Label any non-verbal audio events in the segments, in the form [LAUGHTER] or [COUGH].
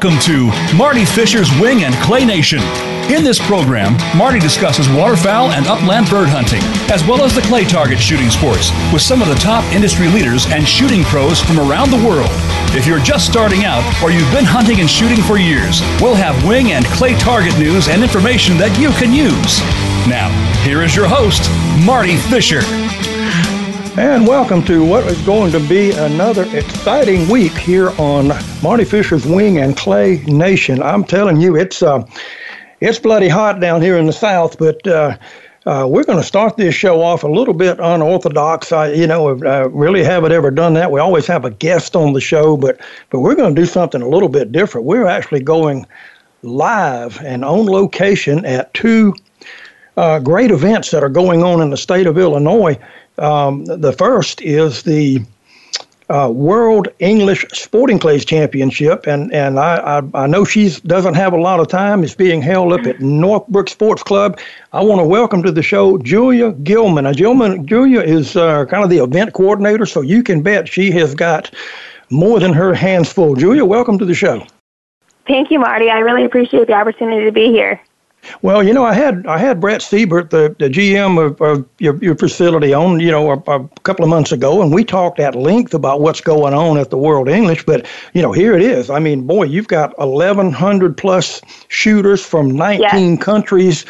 Welcome to Marty Fisher's Wing and Clay Nation. In this program, Marty discusses waterfowl and upland bird hunting, as well as the clay target shooting sports, with some of the top industry leaders and shooting pros from around the world. If you're just starting out or you've been hunting and shooting for years, we'll have wing and clay target news and information that you can use. Now, here is your host, Marty Fisher. And welcome to what is going to be another exciting week here on Marty Fisher's Wing and Clay Nation. I'm telling you, it's uh, it's bloody hot down here in the South, but uh, uh, we're going to start this show off a little bit unorthodox. I, you know, uh, really haven't ever done that. We always have a guest on the show, but but we're going to do something a little bit different. We're actually going live and on location at two uh, great events that are going on in the state of Illinois. Um, the first is the uh, World English Sporting Clays Championship, and and I, I, I know she doesn't have a lot of time. It's being held up at Northbrook Sports Club. I want to welcome to the show Julia Gilman. Now, Gilman, Julia is uh, kind of the event coordinator, so you can bet she has got more than her hands full. Julia, welcome to the show. Thank you, Marty. I really appreciate the opportunity to be here. Well, you know, I had I had Brett Siebert, the, the GM of, of your, your facility, on you know a, a, couple of months ago, and we talked at length about what's going on at the World English. But you know, here it is. I mean, boy, you've got 1,100 plus shooters from 19 yes. countries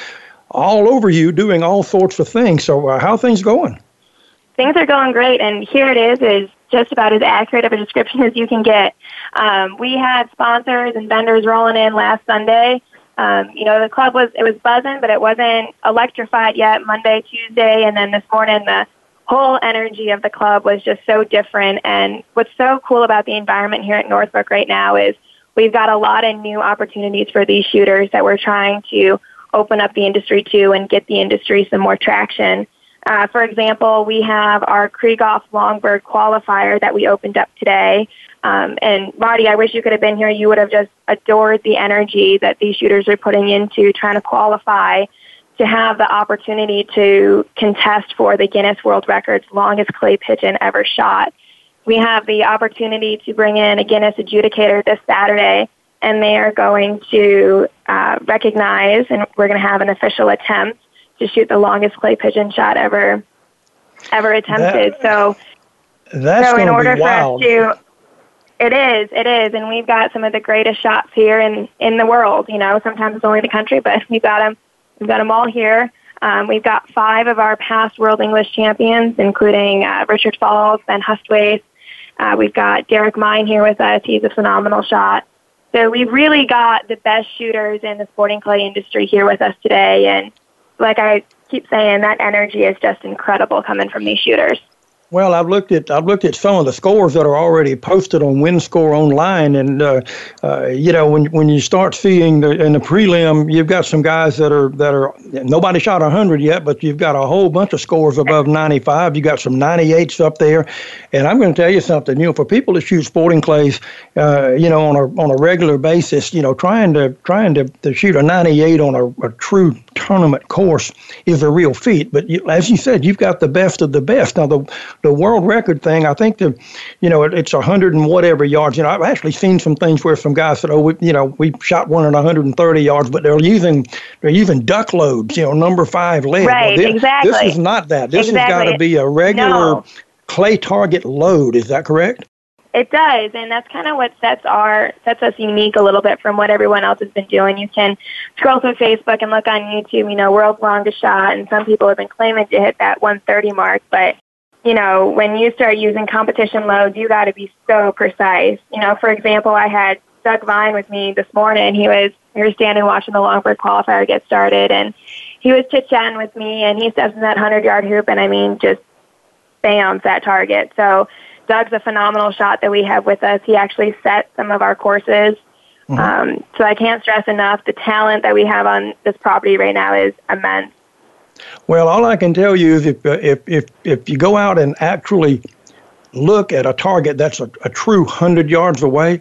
all over you doing all sorts of things. So, uh, how are things going? Things are going great, and here it is is just about as accurate of a description as you can get. Um, we had sponsors and vendors rolling in last Sunday um, you know, the club was it was buzzing, but it wasn't electrified yet. Monday, Tuesday, and then this morning, the whole energy of the club was just so different. And what's so cool about the environment here at Northbrook right now is we've got a lot of new opportunities for these shooters that we're trying to open up the industry to and get the industry some more traction. Uh, for example, we have our Krieghoff Longbird qualifier that we opened up today. Um, and Marty, I wish you could have been here. You would have just adored the energy that these shooters are putting into trying to qualify to have the opportunity to contest for the Guinness World Records longest clay pigeon ever shot. We have the opportunity to bring in a Guinness adjudicator this Saturday, and they are going to uh, recognize, and we're going to have an official attempt to shoot the longest clay pigeon shot ever ever attempted. That, so, that's so in order for us to it is, it is, and we've got some of the greatest shots here in in the world. You know, sometimes it's only the country, but we've got them. We've got them all here. Um, we've got five of our past World English champions, including uh, Richard Faulds, Ben Husthwaite. Uh, we've got Derek Mine here with us. He's a phenomenal shot. So we've really got the best shooters in the sporting clay industry here with us today. And like I keep saying, that energy is just incredible coming from these shooters. Well, I've looked at I've looked at some of the scores that are already posted on WinScore online, and uh, uh, you know when when you start seeing the, in the prelim, you've got some guys that are that are nobody shot hundred yet, but you've got a whole bunch of scores above ninety five. You got some ninety eights up there, and I'm going to tell you something. You know, for people to shoot sporting clays, uh, you know, on a on a regular basis, you know, trying to trying to, to shoot a ninety eight on a, a true tournament course is a real feat. But you, as you said, you've got the best of the best. Now the the world record thing, I think the, you know, it, it's a hundred and whatever yards. You know, I've actually seen some things where some guys said, oh, we, you know, we shot one at 130 yards, but they're using they're using duck loads. You know, number five lead. Right. Well, this, exactly. This is not that. This exactly. has got to be a regular no. clay target load. Is that correct? It does, and that's kind of what sets our sets us unique a little bit from what everyone else has been doing. You can scroll through Facebook and look on YouTube, you know, world's longest shot, and some people have been claiming to hit that 130 mark. But you know, when you start using competition loads, you got to be so precise. You know, for example, I had Doug Vine with me this morning. He was we were standing watching the Longbird qualifier get started, and he was chit chatting with me, and he steps in that hundred yard hoop, and I mean, just bams that target. So Doug's a phenomenal shot that we have with us. He actually set some of our courses. Mm-hmm. Um, so I can't stress enough the talent that we have on this property right now is immense. Well, all I can tell you is if if if if you go out and actually look at a target that's a, a true hundred yards away,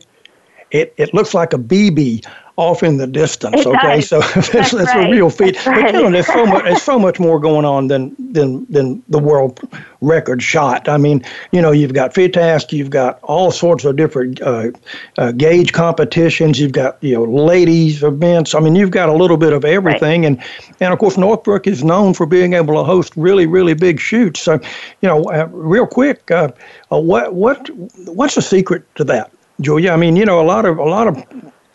it, it looks like a BB off in the distance. It okay, does. so [LAUGHS] that's, That's that's right. a real feat. That's But you know, there's so much there's so much more going on than than than the world record shot. I mean, you know, you've got FITASC, you've got all sorts of different uh, uh, gauge competitions, you've got you know ladies events. I mean, you've got a little bit of everything, and and of course Northbrook is known for being able to host really really big shoots. So, you know, uh, real quick, uh, uh, what what what's the secret to that, Julia? I mean, you know, a lot of a lot of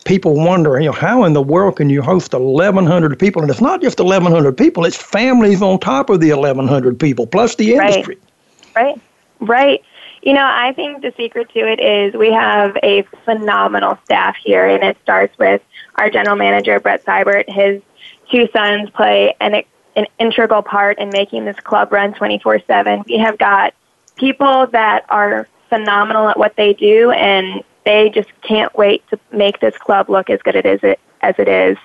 people wonder, you know, how in the world can you host 1,100 people? And it's not just 1,100 people; it's families on top of the 1,100 people plus the Right. industry. Right, right. You know, I think the secret to it is we have a phenomenal staff here, and it starts with our general manager, Brett Seibert. His two sons play an, an integral part in making this club run 24 7. We have got people that are phenomenal at what they do, and they just can't wait to make this club look as good as it, as it is.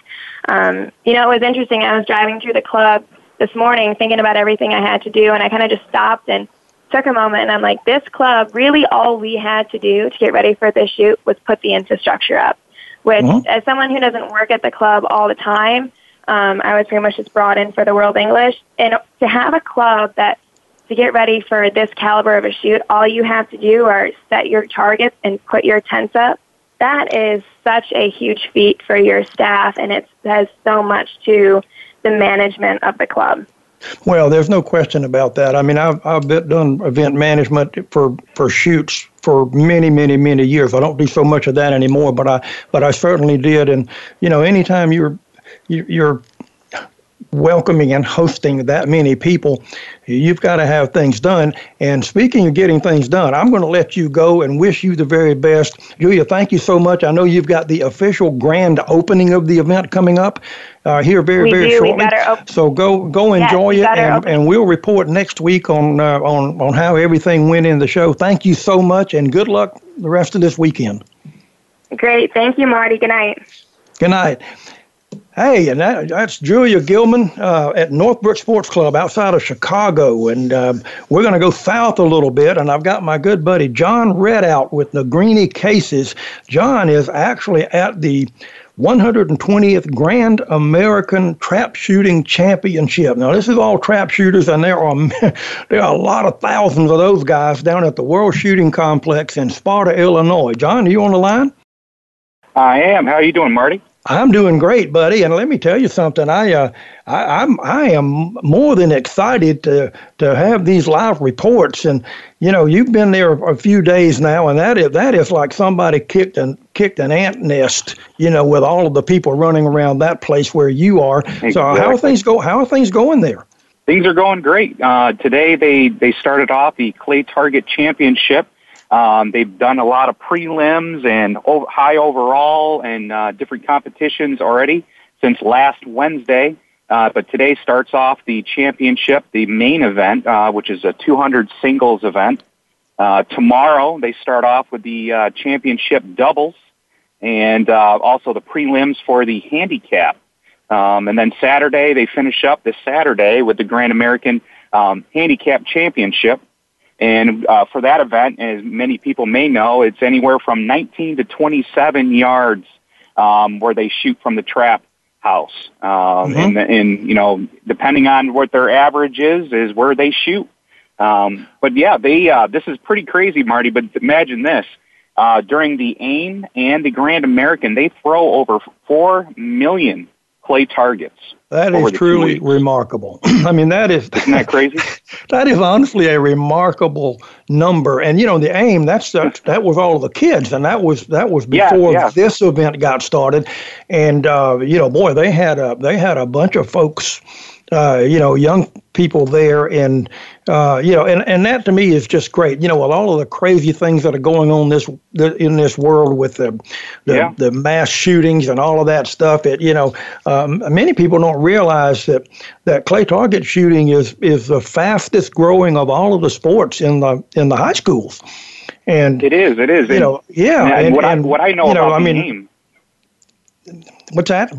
Um, you know, it was interesting. I was driving through the club this morning thinking about everything I had to do, and I kind of just stopped and took a moment and I'm like, this club, really all we had to do to get ready for this shoot was put the infrastructure up. Which, Mhm. as someone who doesn't work at the club all the time, um, I was pretty much just brought in for the World English. And to have a club that, to get ready for this caliber of a shoot, all you have to do are set your targets and put your tents up. That is such a huge feat for your staff, and it says so much to the management of the club. Well, there's no question about that. I mean, I've I've done event management for for shoots for many, many, many years. I don't do so much of that anymore, but I but I certainly did. And you know, anytime you're you- you're welcoming and hosting that many people, you've got to have things done. And speaking of getting things done, I'm going to let you go and wish you the very best. Julia, thank you so much. I know you've got the official grand opening of the event coming up uh, here very, We very do. Shortly. op- so go go enjoy we've it, and, and we'll report next week on uh, on on how everything went in the show. Thank you so much, and good luck the rest of this weekend. Great. Thank you, Marty. Good night. Good night. Hey, and that, that's Julia Gilman uh, at Northbrook Sports Club outside of Chicago. And um, we're going to go south a little bit. And I've got my good buddy John Redout with the Negrini Cases. John is actually at the 120th Grand American Trap Shooting Championship. Now, this is all trap shooters, and there are [LAUGHS] there are a lot of thousands of those guys down at the World Shooting Complex in Sparta, Illinois. John, are you on the line? I am. How are you doing, Marty? I'm doing great, buddy. And let me tell you something. I, uh, I, I'm, I am more than excited to to have these live reports. And you know, you've been there a few days now, and that is that is like somebody kicked an kicked an ant nest. You know, with all of the people running around that place where you are. So how are things go? How are things going there? Things are going great. Uh, today they they started off the Clay Target Championship. Um, they've done a lot of prelims and high overall and uh, different competitions already since last Wednesday. Uh, but today starts off the championship, the main event, uh, which is a 200 singles event. Uh, tomorrow they start off with the uh, championship doubles and uh, also the prelims for the handicap. Um, and then Saturday, they finish up this Saturday with the Grand American um, Handicap Championship. And uh, for that event, as many people may know, it's anywhere from 19 to 27 yards um, where they shoot from the trap house. Um, Mhm. and, and, you know, depending on what their average is, is where they shoot. Um, but yeah, they, uh, this is pretty crazy, Marty, but imagine this. Uh, during the AIM and the Grand American, they throw over 4 million clay targets. That is truly remarkable. [CLEARS THROAT] I mean, that is Isn't that crazy? [LAUGHS] that is honestly a remarkable number. And you know, the aim that's that, that was all of the kids, and that was that was Yeah, before yeah. this event got started. And uh, you know, boy, they had a they had a bunch of folks. Uh, you know, young people there, and uh, you know, and, and that to me is just great. You know, with all of the crazy things that are going on this the, in this world with the the, Yeah. the mass shootings and all of that stuff, it you know, um, many people don't realize that that clay target shooting is is the fastest growing of all of the sports in the in the high schools, and It is. It is. you And- know, yeah, and, and, what, I, what I know you know, about I the mean, what's that?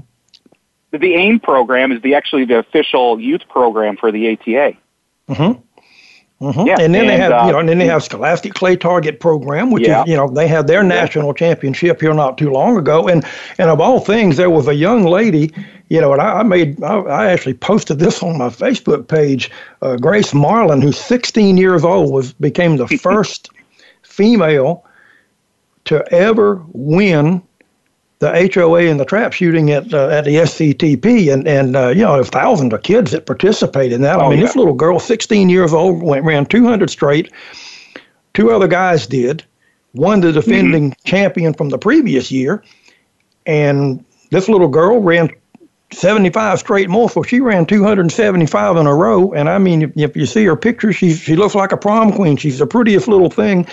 The AIM program is the actually the official youth program for the ATA. hmm Mm-hmm. Yeah, and then and, they have, uh, you know, and then they have Scholastic Clay Target Program, which yeah. is, you know, they had their national championship here not too long ago, and and of all things, there was a young lady, you know, and I, I made, I, I, actually posted this on my Facebook page. Uh, Grace Marlin, who's 16 years old, was became the [LAUGHS] first female to ever win the HOA and the trap shooting at uh, at the SCTP, and and uh, you know, thousands of kids that participate in that. Oh, I mean, yeah. this little girl, 16 years old, went ran 200 straight. Two other guys did. One, the defending mm-hmm. champion from the previous year, and this little girl ran 75 straight. So she ran 275 in a row. And I mean, if, if you see her picture, she she looks like a prom queen. She's the prettiest little thing.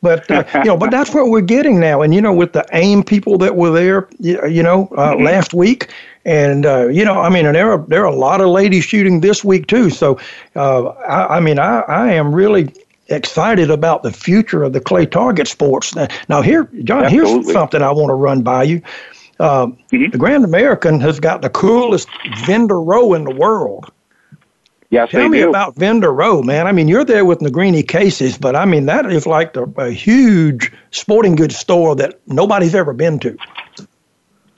But uh, you know, but that's what we're getting now. And you know, with the AIM people that were there, you know, uh, mm-hmm. last week, and uh, you know, I mean, and there are there are a lot of ladies shooting this week too. So, uh, I, I mean, I I am really excited about the future of the clay target sports. Now, here, John, Absolutely. here's something I want to run by you. Uh, mm-hmm. The Grand American has got the coolest vendor row in the world. Yes, Tell me do. about Vendor Row, man. I mean, you're there with Negrini cases, but I mean, that is like the, a huge sporting goods store that nobody's ever been to.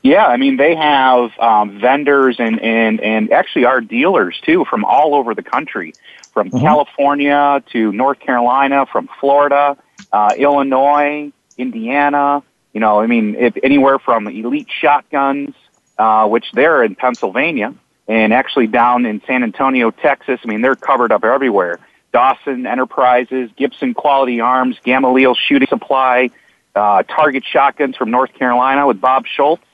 Yeah, I mean, they have um, vendors and, and, and actually our dealers too from all over the country, from mm-hmm. California to North Carolina, from Florida, uh, Illinois, Indiana. You know, I mean, if anywhere from elite shotguns, uh, which they're in Pennsylvania, and actually down in San Antonio, Texas. I mean, they're covered up everywhere. Dawson Enterprises, Gibson Quality Arms, Gamaliel Shooting Supply, uh, Target Shotguns from North Carolina with Bob Schultz,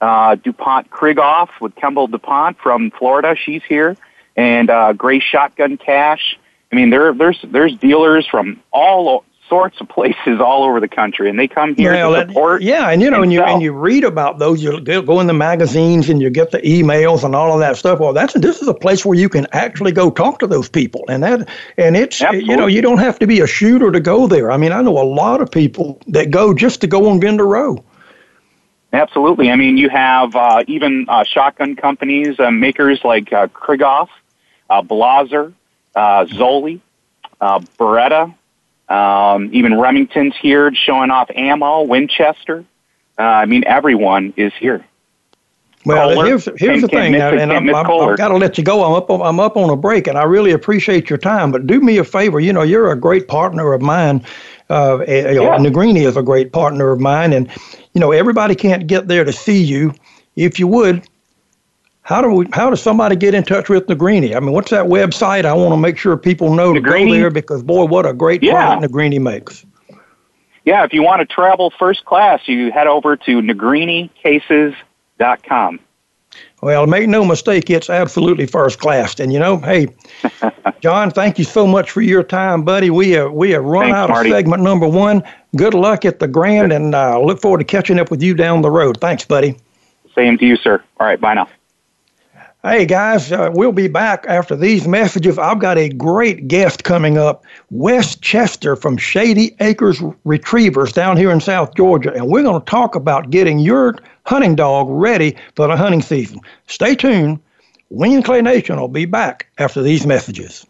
uh, DuPont Krieghoff with Kemble DuPont from Florida. She's here. And uh, Gray Shotgun Cash. I mean, there, there's there's dealers from all sorts of places all over the country, and they come here yeah, to support. yeah, and you know, and, and you and you read about those. You go in the magazines and you get the emails and all of that stuff. Well, that's this is a place where you can actually go talk to those people, and that and it's Absolutely. you know you don't have to be a shooter to go there. I mean, I know a lot of people that go just to go on vendor row. Absolutely. I mean, you have uh, even uh, shotgun companies, uh, makers like uh, Krieghoff, uh, Blaser, uh, Zoli, uh, Beretta, um, even Remington's here showing off ammo, Winchester. Uh, I mean, everyone is here. Well, Kohler, here's here's the thing, now, and I'm, I'm, I've got to let you go. I'm up I'm up on a break, and I really appreciate your time. But do me a favor, you know, you're a great partner of mine. Uh, eh, you know, yeah. Negrini is a great partner of mine, and you know, everybody can't get there to see you. If you would, how do we, how does somebody get in touch with Negrini? I mean, what's that website? I want to make sure people know Negrini, to go there because boy, what a great yeah. product Negrini makes. Yeah, if you want to travel first class, you head over to negrinicases.com. Well, make no mistake, it's absolutely first class. And you know, hey, [LAUGHS] John, thank you so much for your time, buddy. We have we have run Thanks, out Marty. of segment number one. Good luck at the Grand, and uh, look forward to catching up with you down the road. Thanks, buddy. Same to you, sir. All right, bye now. Hey guys, uh, we'll be back after these messages. I've got a great guest coming up, Wes Chester from Shady Acres Retrievers down here in South Georgia, and we're going to talk about getting your hunting dog ready for the hunting season. Stay tuned. And Clay Nation will be back after these messages.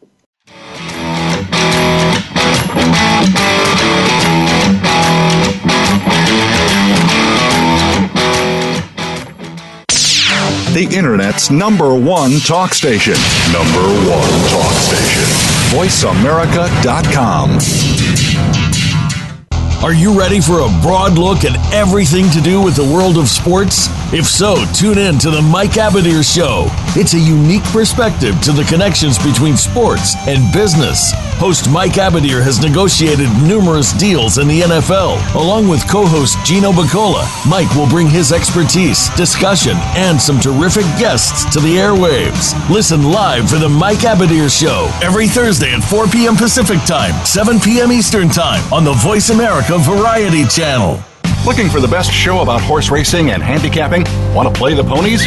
The Internet's number one talk station. Number one talk station. VoiceAmerica.com. Are you ready for a broad look at everything to do with the world of sports? If so, tune in to the Mike Abadir Show. It's a unique perspective to the connections between sports and business. Host Mike Abadir has negotiated numerous deals in the NFL. Along with co host Gino Bacola, Mike will bring his expertise, discussion, and some terrific guests to the airwaves. Listen live for the Mike Abadir Show every Thursday at 4 p.m. Pacific Time, 7 p.m. Eastern Time on the Voice America Variety Channel. Looking for the best show about horse racing and handicapping? Want to play the ponies?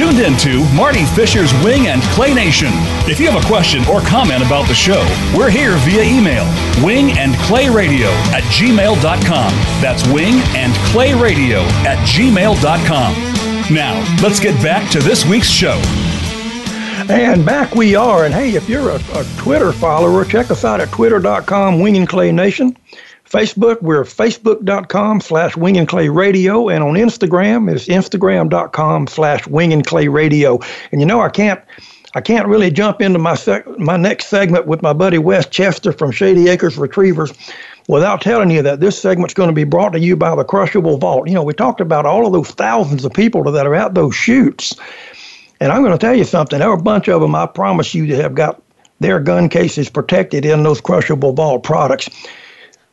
tuned into Marty Fisher's Wing and Clay Nation. If you have a question or comment about the show, we're here via email wing and clay radio at gmail.com. That's wing and clay radio at gmail.com. Now, let's get back to this week's show. And back we are. And hey, if you're a, a Twitter follower, check us out at twitter.com, Wing and Clay Nation. Facebook, we're facebook.com slash wing and clay radio. And on Instagram, it's instagram.com slash wing and clay radio. And you know, I can't. I can't really jump into my sec- my next segment with my buddy Wes Chester from Shady Acres Retrievers without telling you that this segment's going to be brought to you by the Crushable Vault. You know, we talked about all of those thousands of people that are at those shoots. And I'm going to tell you something. There are a bunch of them, I promise you, that have got their gun cases protected in those Crushable Vault products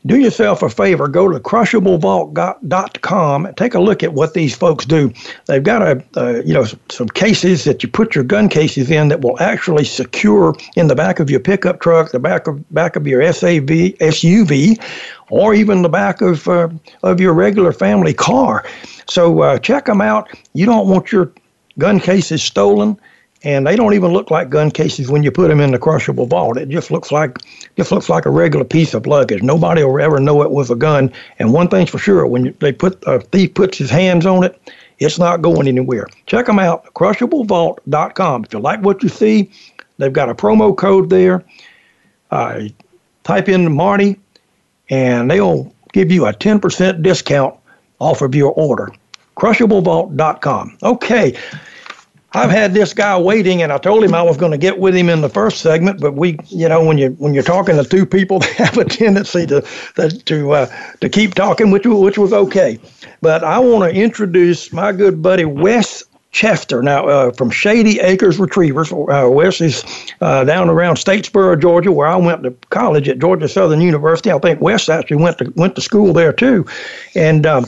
do yourself a favor, go to crushablevault.com and take a look at what these folks do. They've got a, you know, some cases that you put your gun cases in that will actually secure in the back of your pickup truck, the back of back of your SAV, SUV, or even the back of uh, of your regular family car. So uh, check them out. You don't want your gun cases stolen and they don't even look like gun cases when you put them in the crushable vault. It just looks like just looks like a regular piece of luggage. Nobody will ever know it was a gun. And one thing's for sure: when they put a thief puts his hands on it, it's not going anywhere. Check them out, crushablevault.com. If you like what you see, they've got a promo code there. Uh, type in Marty, and they'll give you a 10% discount off of your order. Crushablevault.com. Okay. I've had this guy waiting, and I told him I was going to get with him in the first segment. But we, you know, when you when you're talking to two people, [LAUGHS] they have a tendency to to uh, to keep talking, which which was okay. But I want to introduce my good buddy Wes Chester now uh, from Shady Acres Retrievers. Uh, Wes is uh, down around Statesboro, Georgia, where I went to college at Georgia Southern University. I think Wes actually went to went to school there too, and. Um,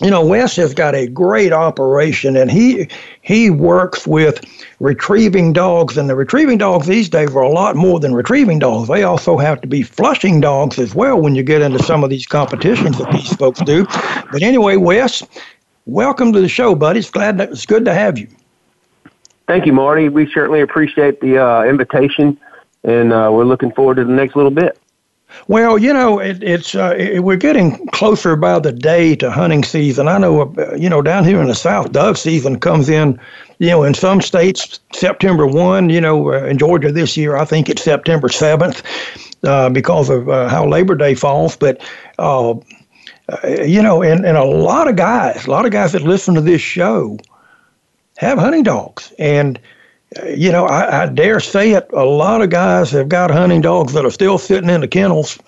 you know, Wes has got a great operation, and he he works with retrieving dogs, and the retrieving dogs these days are a lot more than retrieving dogs. They also have to be flushing dogs as well when you get into some of these competitions that these folks do. But anyway, Wes, welcome to the show, buddy. It's glad that it's good to have you. Thank you, Marty. We certainly appreciate the uh, invitation, and uh, we're looking forward to the next little bit. Well, you know, it, it's uh, it, we're getting closer by the day to hunting season. I know, uh, you know, down here in the South, dove season comes in. You know, in some states, September one. You know, uh, in Georgia this year, I think it's September seventh uh, because of uh, how Labor Day falls. But uh, you know, and, and a lot of guys, a lot of guys that listen to this show have hunting dogs, and you know, I, I dare say it. A lot of guys have got hunting dogs that are still sitting in the kennels,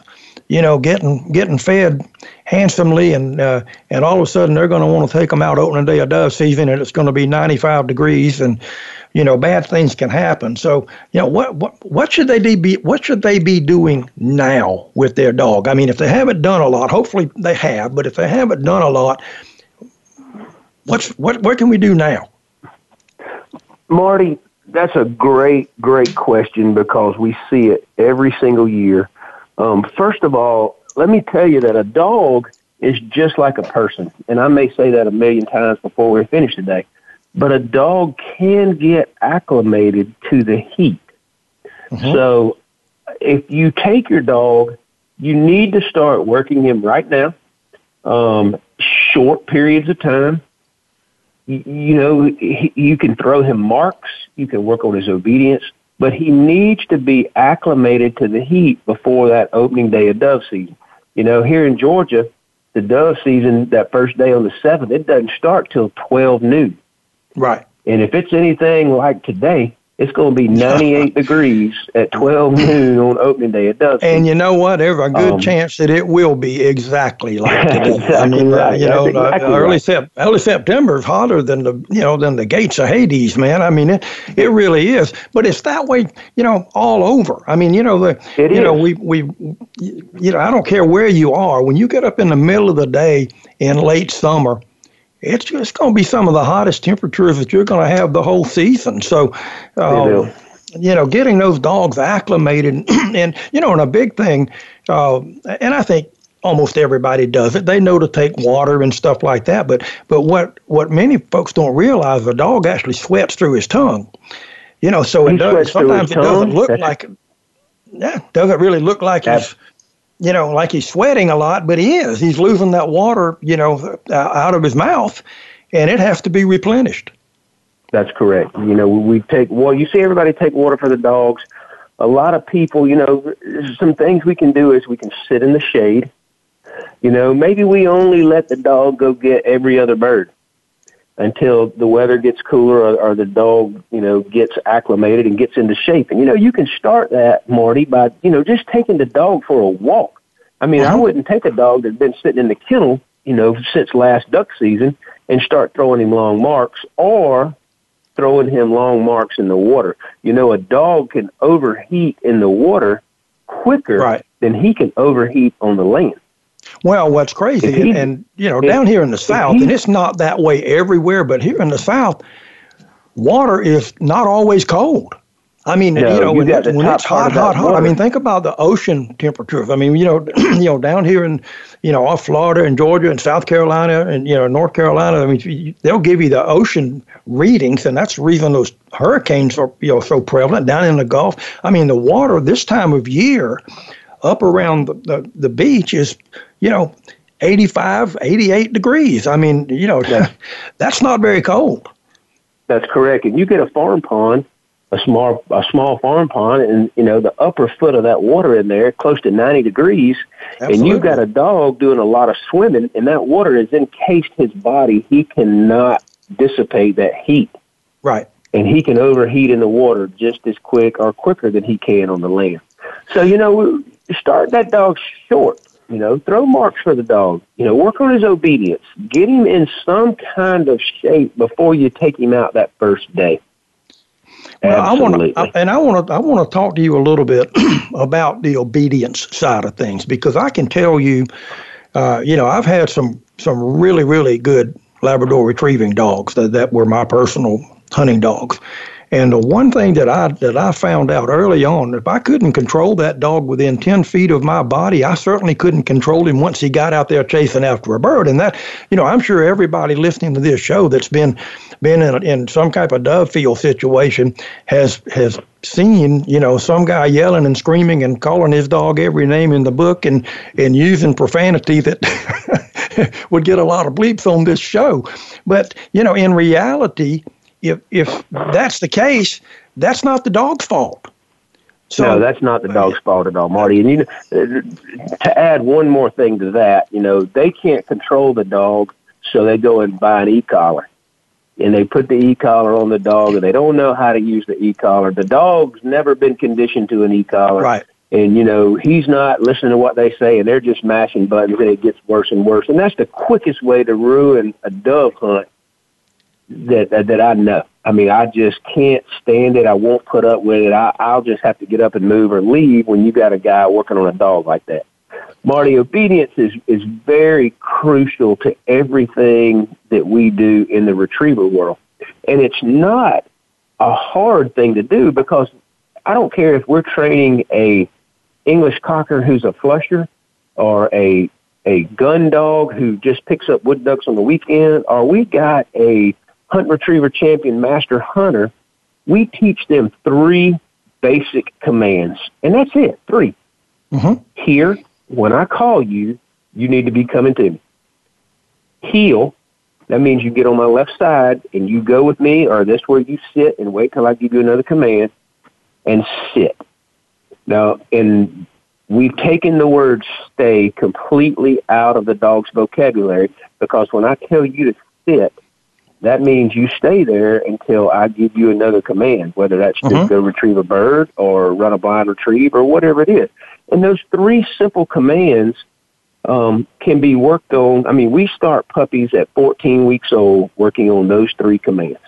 you know, getting getting fed handsomely, and uh, and all of a sudden they're going to want to take them out opening day of dove season, and it's going to be 95 degrees, and you know, bad things can happen. So, you know, what what what should they be what should they be doing now with their dog? I mean, if they haven't done a lot, hopefully they have, but if they haven't done a lot, what's what what can we do now? Marty, That's a great, great question because we see it every single year. Um, first of all, let me tell you that a dog is just like a person, and I may say that a million times before we're finished today, but a dog can get acclimated to the heat. Mm-hmm. So if you take your dog, you need to start working him right now, um, short periods of time. You, know, he, you can throw him marks, you can work on his obedience, but he needs to be acclimated to the heat before that opening day of dove season. You know, here in Georgia, the dove season, that first day on the 7th, it doesn't start till 12 noon. Right. And if it's anything like today, it's going to be 98 [LAUGHS] degrees at 12 noon on opening day. It does. And you know what? There's a good um, chance that it will be exactly like today. [LAUGHS] exactly I mean, right. you know, exactly uh, early, right. sep- early September is hotter than the, you know, than the gates of Hades, man. I mean, it, it really is. But it's that way, you know, all over. I mean, you know, the, it you is. know, we, we, you know, I don't care where you are. When you get up in the middle of the day in late summer, it's just going to be some of the hottest temperatures that you're going to have the whole season. So, um, you know, getting those dogs acclimated, [CLEARS THROAT] and you know, and a big thing, uh, and I think almost everybody does it. They know to take water and stuff like that. But but what what many folks don't realize, the dog actually sweats through his tongue. You know, so he it does. Sometimes it doesn't look That's like. Yeah, doesn't really look like he's you know, like he's sweating a lot, but he is. He's losing that water, you know, uh, out of his mouth, and it has to be replenished. That's correct. You know, we take well. You see everybody take water for the dogs. A lot of people, you know, some things we can do is we can sit in the shade. You know, maybe we only let the dog go get every other bird until the weather gets cooler or, or the dog, you know, gets acclimated and gets into shape. And you know, you can start that, Marty, by you know just taking the dog for a walk. I mean, I uh-huh. wouldn't take a dog that's been sitting in the kennel, you know, since last duck season and start throwing him long marks or throwing him long marks in the water. You know, a dog can overheat in the water quicker right. than he can overheat on the land. Well, what's crazy, and, and, you know, down here in the South, and it's not that way everywhere, but here in the South, water is not always cold. I mean, no, you know, you when, it, when it's hot, hot, hot. Water. I mean, think about the ocean temperatures. I mean, you know, [CLEARS THROAT] you know, down here in, you know, off Florida and Georgia and South Carolina and you know North Carolina. I mean, they'll give you the ocean readings, and that's the reason those hurricanes are you know so prevalent down in the Gulf. I mean, the water this time of year, up around the the, the beach is, you know, 85, 88 degrees. I mean, you know, that's [LAUGHS] not very cold. That's correct. And you get a farm pond a small a small farm pond and you know the upper foot of that water in there close to 90 degrees Absolutely. and you've got a dog doing a lot of swimming and that water has encased his body he cannot dissipate that heat right and he can overheat in the water just as quick or quicker than he can on the land so you know start that dog short you know throw marks for the dog you know work on his obedience get him in some kind of shape before you take him out that first day. Well, I want to, and I want to, I want to talk to you a little bit [CLEARS THROAT] about the obedience side of things because I can tell you, uh, you know, I've had some some really really good Labrador retrieving dogs that that were my personal hunting dogs, and the one thing that I that I found out early on, if I couldn't control that dog within ten feet of my body, I certainly couldn't control him once he got out there chasing after a bird. And that, you know, I'm sure everybody listening to this show that's been been in, in some type of dove field situation has has seen you know some guy yelling and screaming and calling his dog every name in the book and and using profanity that [LAUGHS] would get a lot of bleeps on this show but you know in reality if if that's the case that's not the dog's fault so, no, that's not the dog's fault at all, Marty. And you know, to add one more thing to that, you know, they can't control the dog, so they go and buy an e-collar and they put the e-collar on the dog and they don't know how to use the e-collar. The dog's never been conditioned to an e-collar. Right. And, you know, he's not listening to what they say and they're just mashing buttons and it gets worse and worse. And that's the quickest way to ruin a dove hunt that, that, I know. I mean, I just can't stand it. I won't put up with it. I, I'll just have to get up and move or leave when you got a guy working on a dog like that. Marty, obedience is, is very crucial to everything that we do in the retriever world. And it's not a hard thing to do because I don't care if we're training a English cocker who's a flusher or a a gun dog who just picks up wood ducks on the weekend, or we got a hunt retriever champion master hunter, we teach them three basic commands, and that's it, 3 Mm-hmm. Here, when I call you, you need to be coming to me. Heel, that means you get on my left side and you go with me, or this where you sit and wait till I give you another command, and sit. Now, and we've taken the word stay completely out of the dog's vocabulary because when I tell you to sit, that means you stay there until I give you another command, whether that's to Mhm. go retrieve a bird or run a blind retrieve or whatever it is. And those three simple commands um, can be worked on. I mean, we start puppies at 14 weeks old working on those three commands.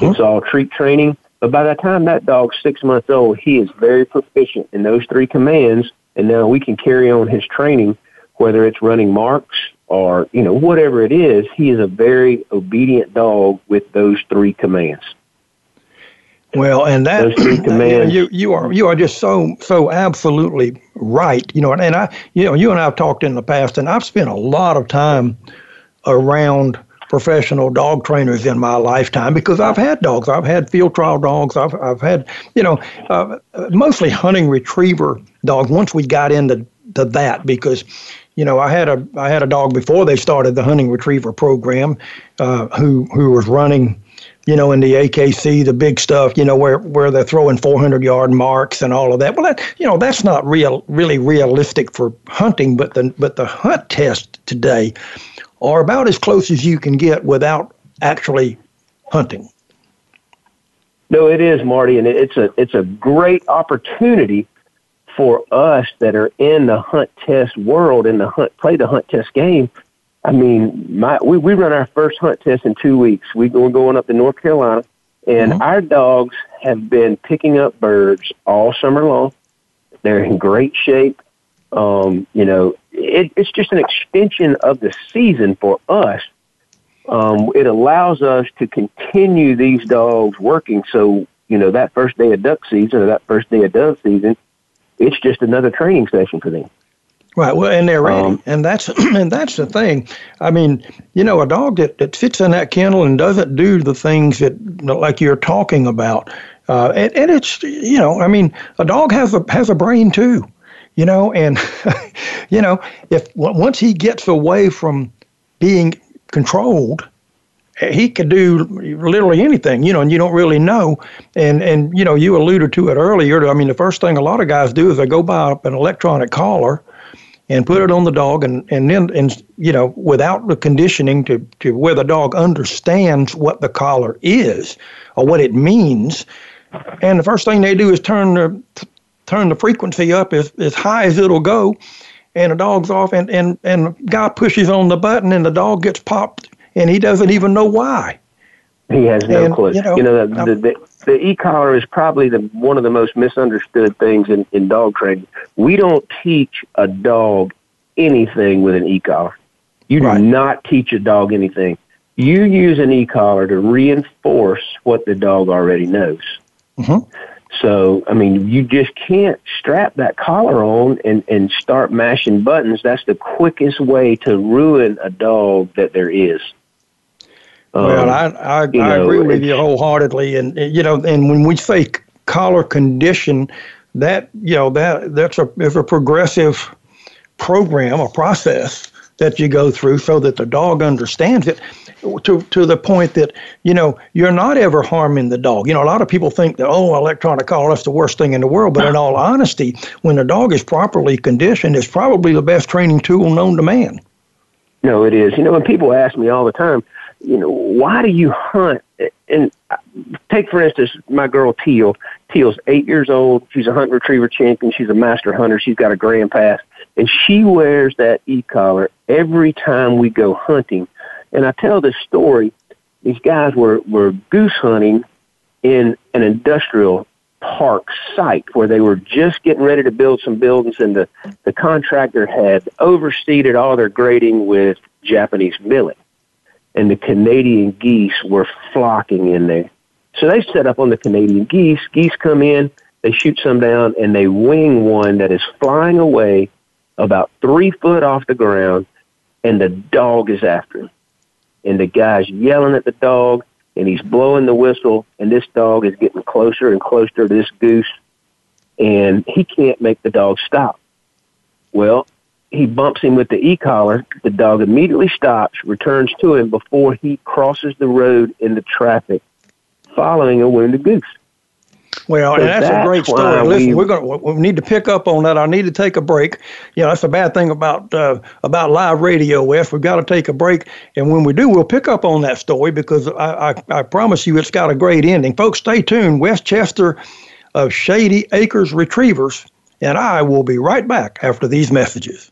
It's all treat training, but by the time that dog's six months old, he is very proficient in those three commands, and now we can carry on his training, whether it's running marks or you know whatever it is. He is a very obedient dog with those three commands. Well, and that Those three [CLEARS THROAT] commands. you you are you are just so so absolutely right. You know, and I you know you and I have talked in the past, and I've spent a lot of time around professional dog trainers in my lifetime because I've had dogs. I've had field trial dogs. I've I've had you know uh, mostly hunting retriever dogs. Once we got into to that because you know, I had a I had a dog before they started the hunting retriever program, uh, who who was running, you know, in the AKC, the big stuff, you know, where where they're throwing 400 yard marks and all of that. Well, that you know, that's not real, really realistic for hunting. But the but the hunt test today are about as close as you can get without actually hunting. No, it is, Marty, and it's a it's a great opportunity for us that are in the hunt test world in the hunt play the hunt test game. I mean, my we, we run our first hunt test in two weeks. We, we're going up to North Carolina, and our dogs have been picking up birds all summer long. They're in great shape. Um, you know, it, it's just an extension of the season for us. Um, it allows us to continue these dogs working. So, you know, that first day of duck season or that first day of dove season, it's just another training session for them. Right. Well, and they're ready, Um, and that's [CLEARS THROAT] and that's the thing. I mean, you know, a dog that, that fits in that kennel and doesn't do the things that like you're talking about, uh, and, and it's you know, I mean, a dog has a has a brain too, you know, and [LAUGHS] you know, if once he gets away from being controlled, he could do literally anything, you know, and you don't really know. And and you know, you alluded to it earlier. I mean, the first thing a lot of guys do is they go buy an electronic collar and put it on the dog, and and then and you know, without the conditioning to to where the dog understands what the collar is or what it means. And the first thing they do is turn the turn the frequency up as, as high as it'll go, and the dog's off, and and and the guy pushes on the button, and the dog gets popped, and he doesn't even know why. He has no And, clue. you know, the, the, the, the e-collar is probably the, one of the most misunderstood things in, in dog training. We don't teach a dog anything with an e-collar. You do Right. not teach a dog anything. You use an e-collar to reinforce what the dog already knows. Mhm. So, I mean, you just can't strap that collar on and, and start mashing buttons. That's the quickest way to ruin a dog that there is. Well, Um, I I, I know, agree with you wholeheartedly, and you know, and when we say collar condition, that you know that that's a is a progressive program, a process that you go through, so that the dog understands it, to to the point that you know you're not ever harming the dog. You know, a lot of people think that oh, electronic collar that's the worst thing in the world, but in all honesty, when the dog is properly conditioned, it's probably the best training tool known to man. No, it is. You know, when people ask me all the time, you know, why do you hunt? And take for instance my girl Teal. Teal's eight years old. She's a hunt retriever champion. She's a master hunter. She's got a grand pass, and she wears that e collar every time we go hunting. And I tell this story. These guys were were goose hunting in an industrial park site where they were just getting ready to build some buildings and the, the contractor had overseeded all their grading with Japanese millet. And the Canadian geese were flocking in there. So they set up on the Canadian geese. Geese come in, they shoot some down, and they wing one that is flying away about three foot off the ground, and the dog is after him. And the guy's yelling at the dog, and he's blowing the whistle, and this dog is getting closer and closer to this goose, and he can't make the dog stop. Well, he bumps him with the e-collar. The dog immediately stops, returns to him before he crosses the road into traffic, following a wounded goose. Well, so and that's, that's, a great story. Listen, we, we're going to we need to pick up on that. I need to take a break. You know, that's a bad thing about uh, about live radio, Wes. We've got to take a break, and when we do, we'll pick up on that story because I I, I promise you, it's got a great ending. Folks, stay tuned. Wes Chester of Shady Acres Retrievers, and I will be right back after these messages.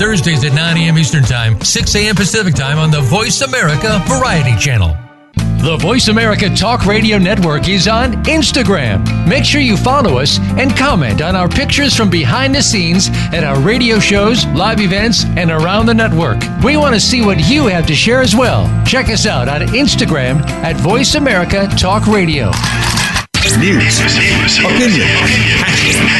Thursdays at 9 a.m. Eastern Time, 6 a.m. Pacific Time on the Voice America Variety Channel. The Voice America Talk Radio Network is on Instagram. Make sure you follow us and comment on our pictures from behind the scenes at our radio shows, live events, and around the network. We want to see what you have to share as well. Check us out on Instagram at Voice America Talk Radio. News, opinion, can you hear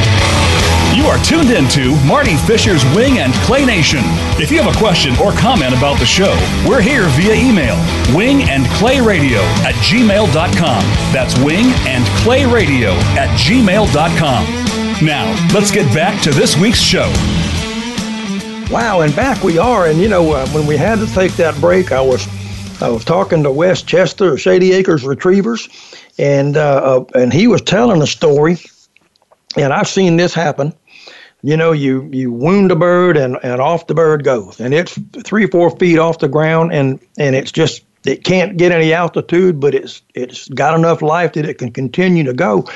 Are tuned into Marty Fisher's Wing and Clay Nation. If you have a question or comment about the show, we're here via email wing and clay radio at gmail.com. That's wing and clay radio at gmail.com. Now, let's get back to this week's show. Wow, and back we are. And you know, uh, when we had to take that break, I was I was talking to Wes Chester, Shady Acres Retrievers, and uh, uh, and he was telling a story. And I've seen this happen you know, you you wound a bird and, and off the bird goes, and it's three four feet off the ground, and and it's just it can't get any altitude, but it's it's got enough life that it can continue to go,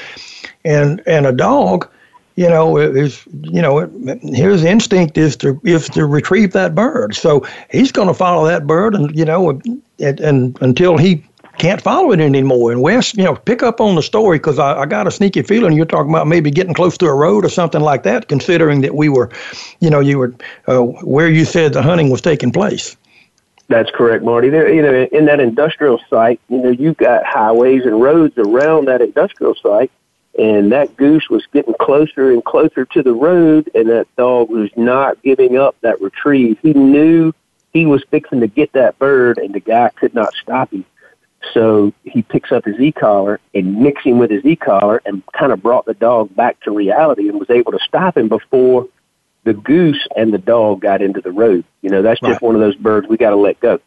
and and a dog, you know, is you know his instinct is to is to retrieve that bird, so he's going to follow that bird, and you know, and, and until he can't follow it anymore. And Wes, you know, pick up on the story because I, I, got a sneaky feeling you're talking about maybe getting close to a road or something like that, considering that we were, you know, you were uh, where you said the hunting was taking place. That's correct, Marty. There, you know, in that industrial site, you know, you've got highways and roads around that industrial site, and that goose was getting closer and closer to the road, and that dog was not giving up that retrieve. He knew he was fixing to get that bird, and the guy could not stop him. So he picks up his e-collar and nicks him with his e-collar and kind of brought the dog back to reality and was able to stop him before the goose and the dog got into the road. You know, that's just one of those birds we got to let go.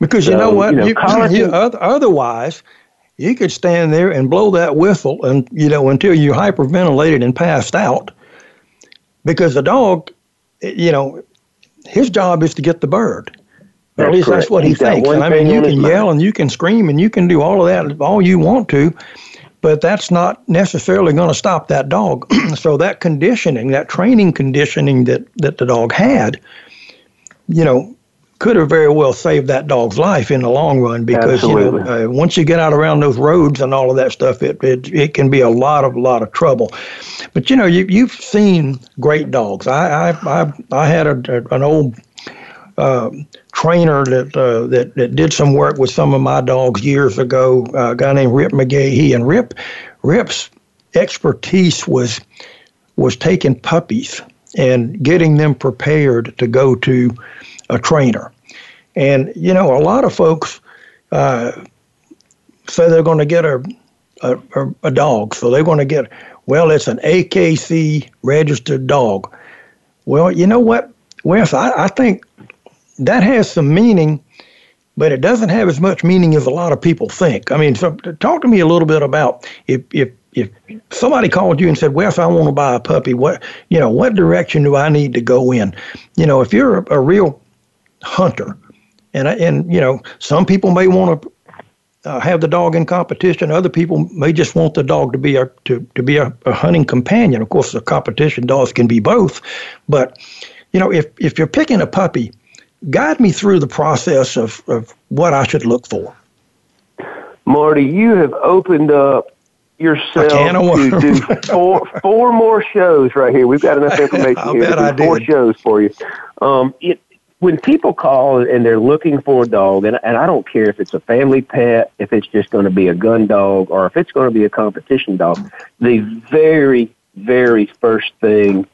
Because so, you know what? You know, you, you, otherwise, you could stand there and blow that whistle and you know until you hyperventilated and passed out. Because the dog, you know, his job is to get the bird. Or at least correct. that's what He's he thinks. I mean, you can yell and you can scream and you can do all of that all you want to, but that's not necessarily going to stop that dog. [CLEARS THROAT] so that conditioning, that training conditioning that that the dog had, you know, could have very well saved that dog's life in the long run because Absolutely. you know uh, once you get out around those roads and all of that stuff, it, it it can be a lot of lot of trouble. But you know, you you've seen great dogs. I I I, I had a, a an old uh, trainer that, uh, that that did some work with some of my dogs years ago. Uh, a guy named Rip McGahee, and Rip Rip's expertise was was taking puppies and getting them prepared to go to a trainer. And you know, a lot of folks uh, say they're going to get a, a a dog, so they're going to get well, it's an AKC registered dog. Well, you know what, Wes? I, I think that has some meaning, but it doesn't have as much meaning as a lot of people think. I mean, so talk to me a little bit about if if if somebody called you and said, "Wes, I want to buy a puppy," what you know, what direction do I need to go in? You know, if you're a, a real hunter, and and you know, some people may want to uh, have the dog in competition. Other people may just want the dog to be a to, to be a, a hunting companion. Of course, the competition dogs can be both, but you know, if if you're picking a puppy, guide me through the process of, of what I should look for. Marty, you have opened up yourself to do four four more shows right here. We've got enough [LAUGHS] information here to do four shows for you. Um, it, when people call and they're looking for a dog, and, and I don't care if it's a family pet, if it's just going to be a gun dog, or if it's going to be a competition dog, the very, very first thing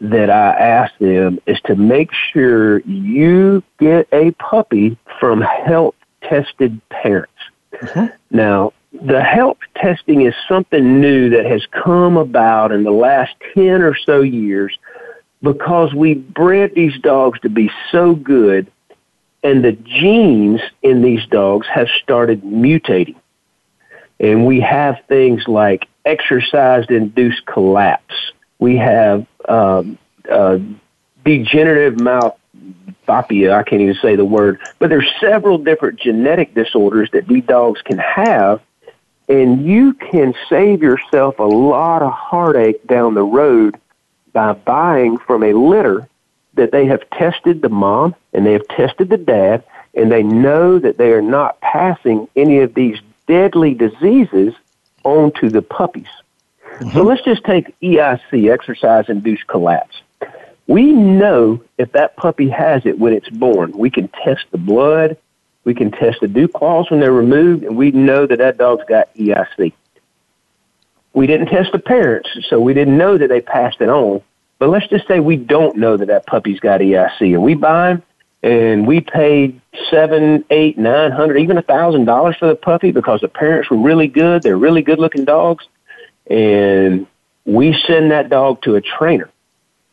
that I ask them is to make sure you get a puppy from health tested parents. Mm-hmm. Now, the health testing is something new that has come about in the last 10 or so years because we bred these dogs to be so good and the genes in these dogs have started mutating. And we have things like exercise induced collapse. We have um, uh, degenerative mouth phobia. I can't even say the word, but there's several different genetic disorders that these dogs can have, and you can save yourself a lot of heartache down the road by buying from a litter that they have tested the mom and they have tested the dad and they know that they are not passing any of these deadly diseases onto the puppies. Mm-hmm. So let's just take EIC, exercise induced collapse. We know if that puppy has it when it's born. We can test the blood, we can test the dew claws when they're removed, and we know that that dog's got EIC. We didn't test the parents, so we didn't know that they passed it on. But let's just say we don't know that that puppy's got EIC, and we buy him, and we paid seven, eight, nine hundred, even a thousand dollars for the puppy because the parents were really good. They're really good-looking dogs, and we send that dog to a trainer,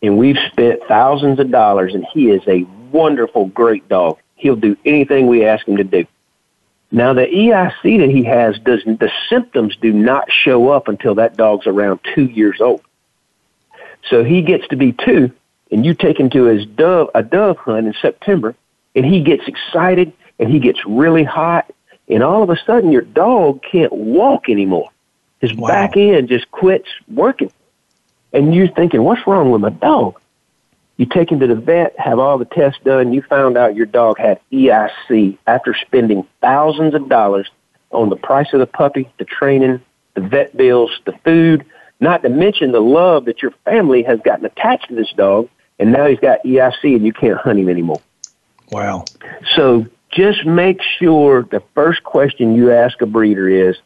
and we've spent thousands of dollars, and he is a wonderful, great dog. He'll do anything we ask him to do. Now the EIC that he has does the symptoms do not show up until that dog's around two years old. So he gets to be two, and you take him to his dove a dove hunt in September, and he gets excited and he gets really hot, and all of a sudden your dog can't walk anymore. His wow. back end just quits working, and you're thinking, "What's wrong with my dog?" You take him to the vet, have all the tests done, you found out your dog had EIC after spending thousands of dollars on the price of the puppy, the training, the vet bills, the food, not to mention the love that your family has gotten attached to this dog, and now he's got EIC and you can't hunt him anymore. Wow. So just make sure the first question you ask a breeder is,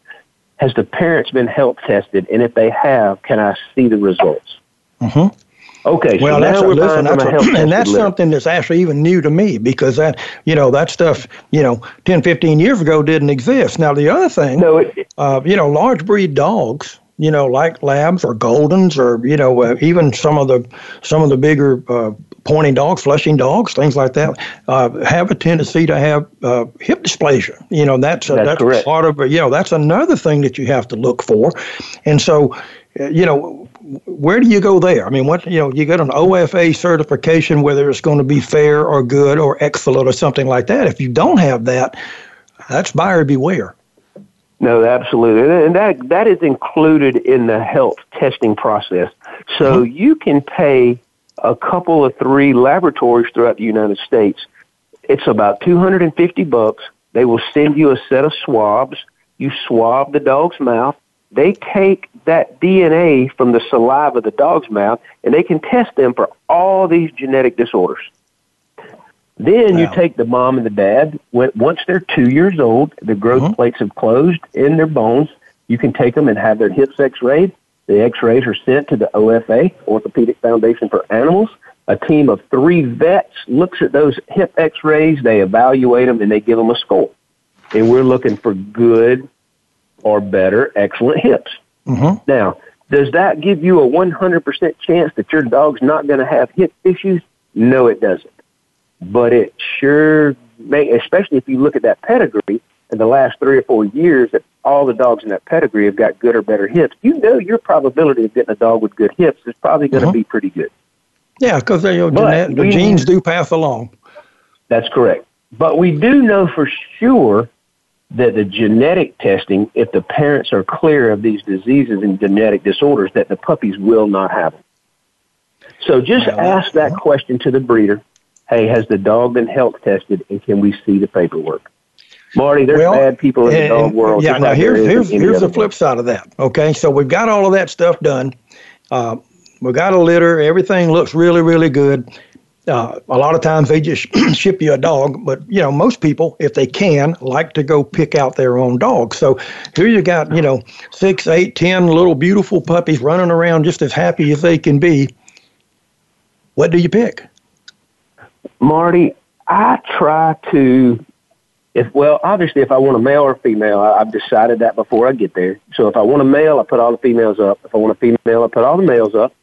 has the parents been health tested? And if they have, can I see the results? Mm-hmm. Okay, well, so that's now we're listen, that's a, and that's something that's actually even new to me because that you know that stuff you know 10, 15 years ago didn't exist. Now the other thing, no, it, uh, you know, large breed dogs, you know, like labs or goldens or you know uh, even some of the some of the bigger uh, pointing dogs, flushing dogs, things like that, uh, have a tendency to have uh, hip dysplasia. You know, that's that's, that's part of. You know, that's another thing that you have to look for, and so uh, you know where do you go there? I mean, what you know, you get an OFA certification, whether it's going to be fair or good or excellent or something like that. If you don't have that, that's buyer beware. No, absolutely, and that that is included in the health testing process. So mm-hmm. you can pay a couple of three laboratories throughout the United States. It's about two hundred and fifty bucks. They will send you a set of swabs. You swab the dog's mouth they take that DNA from the saliva of the dog's mouth and they can test them for all these genetic disorders. Then wow. you take the mom and the dad. Once they're two years old, the growth mm-hmm. plates have closed in their bones. You can take them and have their hips x-rayed. The x-rays are sent to the OFA, Orthopedic Foundation for Animals. a team of three vets looks at those hip x-rays, they evaluate them, and they give them a score. And we're looking for good or better, excellent hips. Mm-hmm. Now, does that give you a 100% chance that your dog's not going to have hip issues? No, it doesn't. But it sure may, especially if you look at that pedigree in the last three or four years, that all the dogs in that pedigree have got good or better hips. You know your probability of getting a dog with good hips is probably going to Mhm. be pretty good. Yeah, because you know, the we- genes do pass along. That's correct. But we do know for sure that the genetic testing, if the parents are clear of these diseases and genetic disorders, that the puppies will not have them. So just ask that question to the breeder. Hey, has the dog been health tested and can we see the paperwork? Marty, there's Well, bad people in the and- world. Yeah, now like here's here's here's the flip side of that. Okay, so we've got all of that stuff done. Uh, we got a litter. Everything looks really really good. Uh, a lot of times they just [CLEARS THROAT] ship you a dog, but you know most people, if they can, like to go pick out their own dog. So here you got you know six, eight, ten little beautiful puppies running around just as happy as they can be. What do you pick? Marty, I try to, if well, obviously, if I want a male or female, I, I've decided that before I get there. So if I want a male, I put all the females up. If I want a female, I put all the males up.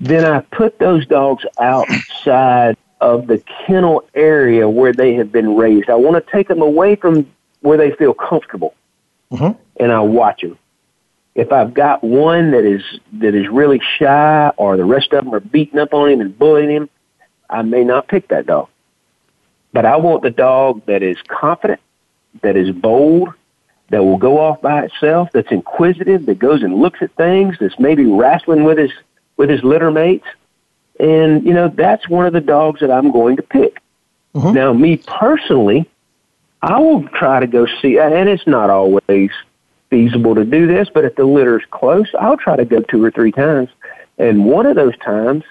Then I put those dogs outside of the kennel area where they have been raised. I want to take them away from where they feel comfortable, Mhm. and I watch them. If I've got one that is that is really shy, or the rest of them are beating up on him and bullying him, I may not pick that dog. But I want the dog that is confident, that is bold, that will go off by itself, that's inquisitive, that goes and looks at things, that's maybe wrestling with his with his litter mates. And, you know, that's one of the dogs that I'm going to pick. Mm-hmm. Now, me personally, I will try to go see, and it's not always feasible to do this, but if the litter's close, I'll try to go two or three times. And one of those times,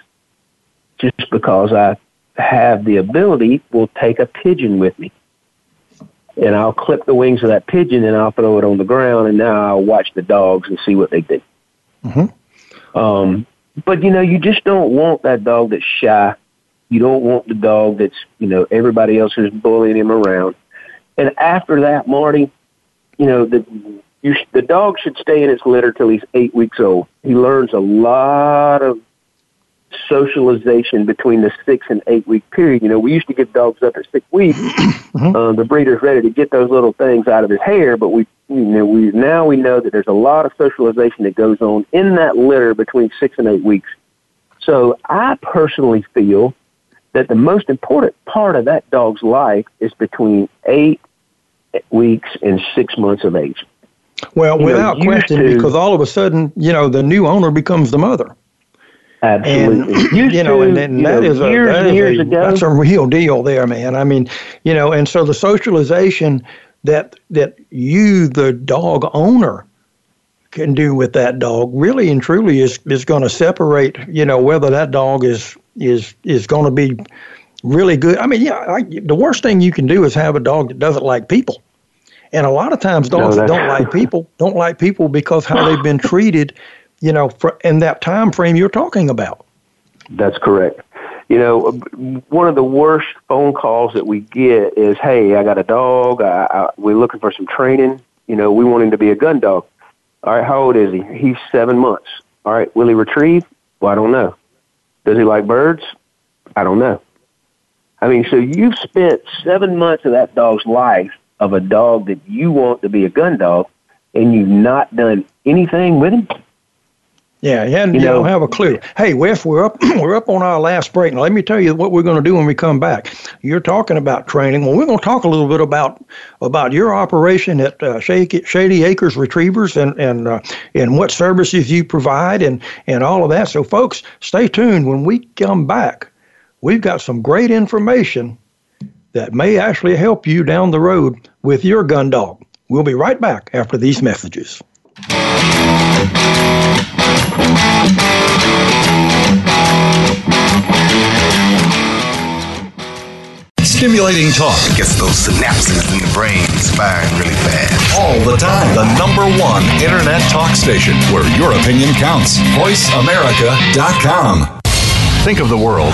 just because I have the ability, will take a pigeon with me. And I'll clip the wings of that pigeon and I'll throw it on the ground, and now I'll watch the dogs and see what they do. Mm-hmm. Um, but you know, you just don't want that dog that's shy. You don't want the dog that's you know everybody else is bullying him around. And after that, Marty, you know the you sh- the dog should stay in its litter till he's eight weeks old. He learns a lot of socialization between the six and eight week period. You know, we used to give dogs up at six weeks. [CLEARS THROAT] Um, the breeder's ready to get those little things out of his hair, but we, you know, we now we know that there's a lot of socialization that goes on in that litter between six and eight weeks. So I personally feel that the most important part of that dog's life is between eight weeks and six months of age. Well, You without used question, to- because all of a sudden, you know, the new owner becomes the mother. Absolutely. And, Used you know, and, and you that know, is a, years that and years a- ago- that's a real deal there, man. I mean, you know, and so the socialization that that you, the dog owner, can do with that dog really and truly is is going to separate, you know, whether that dog is is is going to be really good. I mean, yeah, I, the worst thing you can do is have a dog that doesn't like people. And a lot of times No, dogs that don't like [LAUGHS] people don't like people because how they've been treated, you know, in that time frame you're talking about. That's correct. You know, one of the worst phone calls that we get is, "Hey, I got a dog. I, I, we're looking for some training. You know, we want him to be a gun dog. All right, how old is he? He's seven months. All right, will he retrieve? Well, I don't know. Does he like birds? I don't know. I mean, so you've spent seven months of that dog's life of a dog that you want to be a gun dog, and you've not done anything with him. Yeah, and You you, know- don't have a clue. Hey, Wes, we're up [CLEARS THROAT] we're up on our last break. Now let me tell you what we're going to do when we come back. You're talking about training. Well, we're going to talk a little bit about about your operation at uh, Shady, Shady Acres Retrievers and and uh, and what services you provide and and all of that. So, folks, stay tuned. When we come back, we've got some great information that may actually help you down the road with your gun dog. We'll be right back after these messages. Stimulating talk Gets those synapses in the brain firing really fast. all the time. The number one internet talk station where your opinion counts. VoiceAmerica.com. Think of the world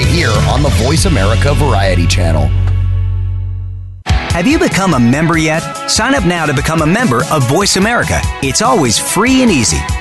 here on the Voice America Variety Channel. Have you become a member yet? Sign up now to become a member of Voice America. It's always free and easy.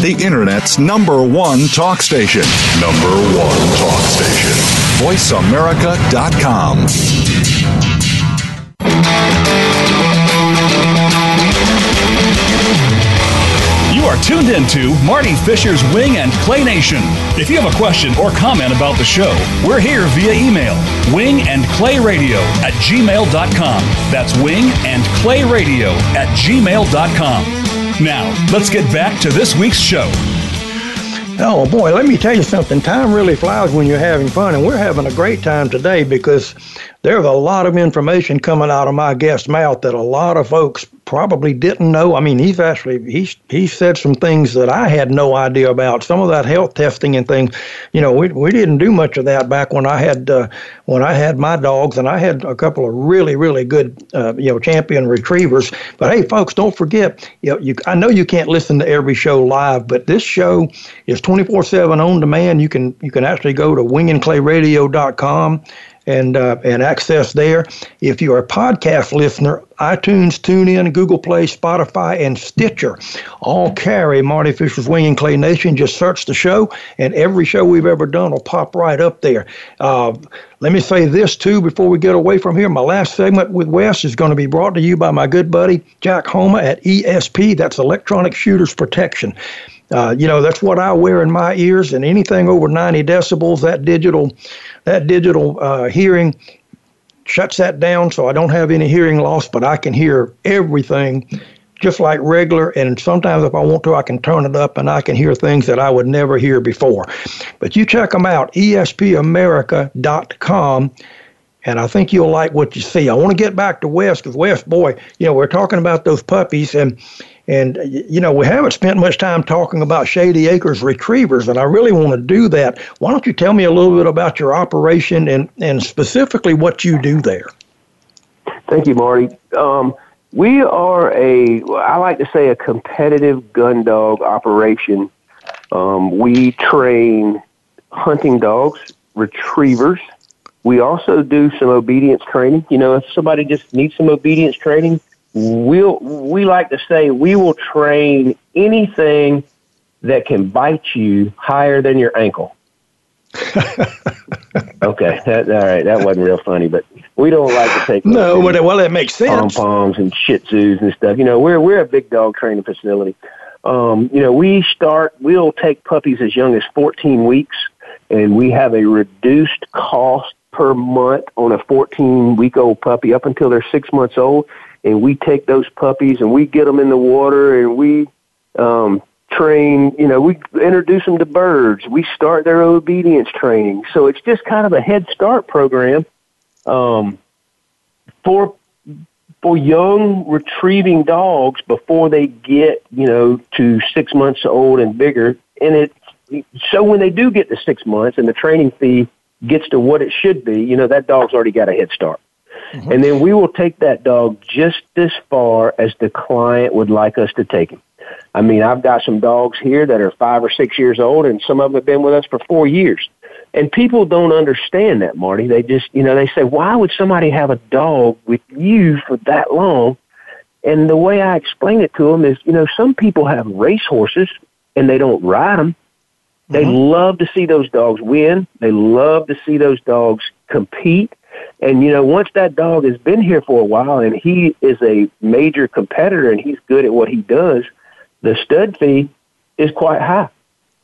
The Internet's number one talk station. Number one talk station. VoiceAmerica.com. You are tuned into Marty Fisher's Wing and Clay Nation. If you have a question or comment about the show, we're here via email wing and clay radio at gmail.com. That's wing and clay radio at gmail.com. Now, let's get back to this week's show. Oh boy, let me tell you something. Time really flies when you're having fun, and we're having a great time today because there's a lot of information coming out of my guest's mouth that a lot of folks probably didn't know. I mean, he's actually he's he said some things that I had no idea about. Some of that health testing and things, you know, we we didn't do much of that back when I had uh, when I had my dogs, and I had a couple of really really good uh, you know champion retrievers. But hey, folks, don't forget, you know, you I know you can't listen to every show live, but this show is 24/7 on demand. You can you can actually go to wingandclayradio.com and uh, and access there. If you're a podcast listener, iTunes, TuneIn, Google Play, Spotify, and Stitcher all carry Marty Fisher's Wing and Clay Nation. Just search the show, and every show we've ever done will pop right up there. Uh, let me say this too before we get away from here. My last segment with Wes is going to be brought to you by my good buddy Jack Homa at ESP. That's Electronic Shooters Protection. Uh, you know, that's what I wear in my ears, and anything over 90 decibels, that digital, that digital uh, hearing shuts that down, so I don't have any hearing loss, but I can hear everything just like regular. And sometimes, if I want to, I can turn it up and I can hear things that I would never hear before. But you check them out, espamerica.com. And I think you'll like what you see. I want to get back to Wes because Wes, boy, you know, we're talking about those puppies, and and, you know, we haven't spent much time talking about Shady Acres retrievers, and I really want to do that. Why don't you tell me a little bit about your operation and, and specifically what you do there? Thank you, Marty. Um, we are a, I like to say, a competitive gun dog operation. Um, we train hunting dogs, retrievers. We also do some obedience training. You know, if somebody just needs some obedience training, we'll we like to say we will train anything that can bite you higher than your ankle. [LAUGHS] okay, that, all right, that wasn't real funny, but we don't like to take no, but well, it makes sense. Pom poms and Shih Tzus and stuff. You know, we're we're a big dog training facility. Um, you know, we start. We'll take puppies as young as 14 weeks, and we have a reduced cost per month on a 14 week old puppy up until they're six months old and we take those puppies and we get them in the water and we um, train. You know, we introduce them to birds. We start their obedience training. So it's just kind of a head start program um, for for young retrieving dogs before they get you know to six months old and bigger. And it so when they do get to six months and the training fee gets to what it should be, you know that dog's already got a head start. Mm-hmm. And then we will take that dog just as far as the client would like us to take him. I mean, I've got some dogs here that are five or six years old, and some of them have been with us for four years. And people don't understand that, Marty. They just, you know, they say, why would somebody have a dog with you for that long? And the way I explain it to them is, you know, some people have race horses and they don't ride them. They mm-hmm. love to see those dogs win. They love to see those dogs compete. And, you know, once that dog has been here for a while and he is a major competitor and he's good at what he does, the stud fee is quite high.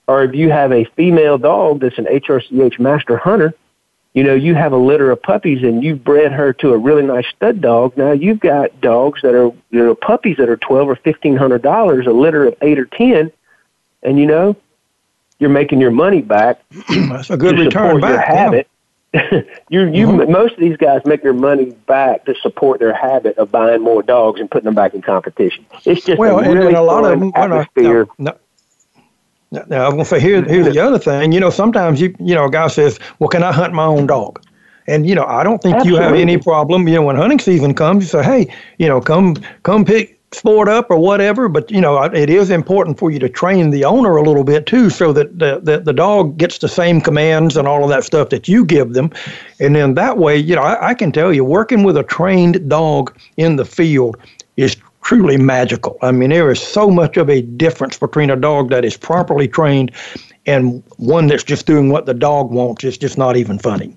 Or if you have a female dog that's an HRCH master hunter, you know, you have a litter of puppies and you've bred her to a really nice stud dog. Now you've got dogs that are, you know, puppies that are twelve or fifteen hundred dollars, a litter of eight or ten, and you know, you're making your money back. [CLEARS THROAT] That's a good return back. Your habit. Yeah. [LAUGHS] you, you, mm-hmm. most of these guys make their money back to support their habit of buying more dogs and putting them back in competition. It's just well, a really and, and a lot of them, atmosphere. No, no, now, I'm to say here, here's the other thing. You know, sometimes you you know a guy says, "Well, can I hunt my own dog?" And you know, I don't think Absolutely. you have any problem. You know, when hunting season comes, you say, "Hey, you know, come come pick sport up or whatever." But you know, it is important for you to train the owner a little bit too, so that the the, the dog gets the same commands and all of that stuff that you give them, and then that way, you know, I, I can tell you, working with a trained dog in the field is truly magical. I mean, there is so much of a difference between a dog that is properly trained and one that's just doing what the dog wants. It's just not even funny.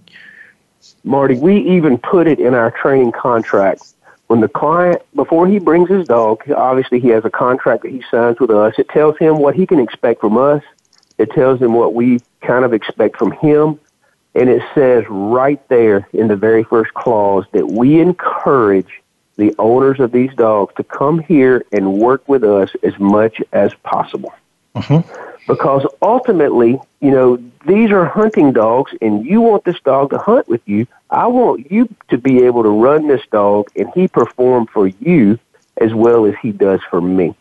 Marty, we even put it in our training contract. When the client, before he brings his dog, obviously he has a contract that he signs with us. It tells him what he can expect from us. It tells him what we kind of expect from him. And it says right there in the very first clause that we encourage the owners of these dogs to come here and work with us as much as possible. Uh-huh. Because ultimately, you know, these are hunting dogs and you want this dog to hunt with you. I want you to be able to run this dog and he perform for you as well as he does for me.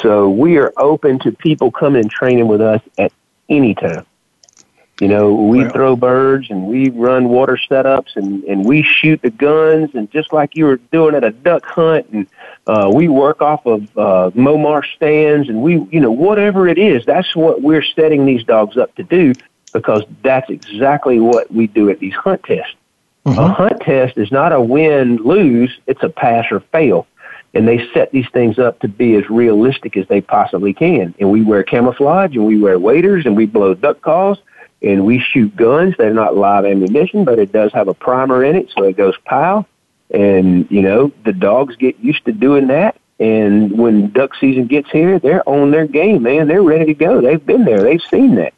So we are open to people coming and training with us at any time. You know, we throw birds and we run water setups and, and we shoot the guns and just like you were doing at a duck hunt and uh, we work off of uh, Momar stands and we, you know, whatever it is, that's what we're setting these dogs up to do because that's exactly what we do at these hunt tests. Mm-hmm. A hunt test is not a win lose, it's a pass or fail. And they set these things up to be as realistic as they possibly can. And we wear camouflage and we wear waders and we blow duck calls and we shoot guns. They're not live ammunition, but it does have a primer in it, so it goes pow. And you know the dogs get used to doing that. And when duck season gets here, they're on their game, man. They're ready to go. They've been there. They've seen that.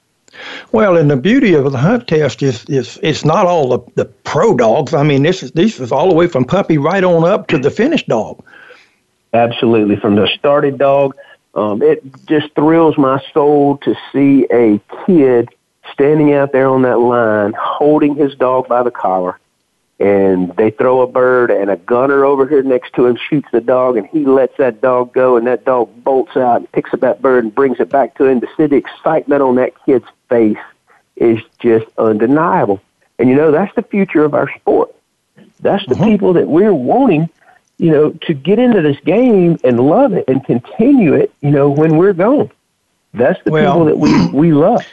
Well, and the beauty of the hunt test is is it's not all the, the pro dogs. I mean, this is this is all the way from puppy right on up to the finished dog. Absolutely, from the started dog. Um, it just thrills my soul to see a kid standing out there on that line holding his dog by the collar and they throw a bird and a gunner over here next to him shoots the dog and he lets that dog go and that dog bolts out and picks up that bird and brings it back to him to see the excitement on that kid's face is just undeniable. And you know, that's the future of our sport. That's the mm-hmm. people that we're wanting, you know, to get into this game and love it and continue it, you know, when we're gone. That's the well, people that we, we love.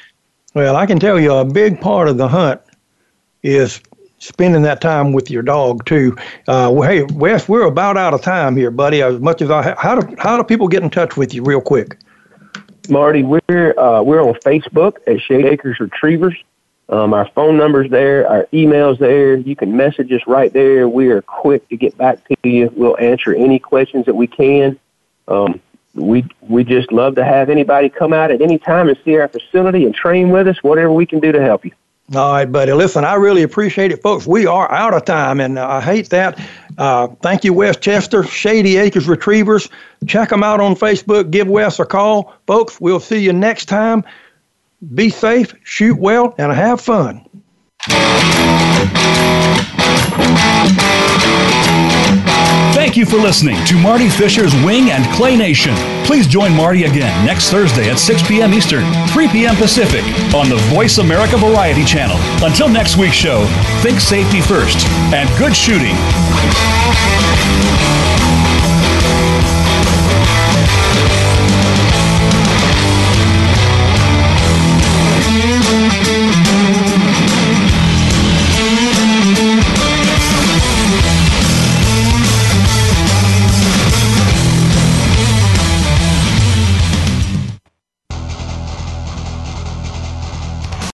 Well, I can tell you a big part of the hunt is spending that time with your dog too. Uh, well, hey, Wes, we're about out of time here, buddy. As much as I, how do how do people get in touch with you, real quick? Marty, we're uh, we're on Facebook at Shady Acres Retrievers. Um, our phone number's there, our email's there. You can message us right there. We are quick to get back to you. We'll answer any questions that we can. Um, we we just love to have anybody come out at any time and see our facility and train with us. Whatever we can do to help you. All right, buddy. Listen, I really appreciate it, folks. We are out of time, and I hate that. Uh, thank you, Wes Chester Shady Acres Retrievers. Check them out on Facebook. Give Wes a call. Folks, we'll see you next time. Be safe, shoot well, and have fun. Thank you for listening to Marty Fisher's Wing and Clay Nation. Please join Marty again next Thursday at 6 p.m. Eastern, 3 p.m. Pacific on the Voice America Variety Channel. Until next week's show, think safety first and good shooting.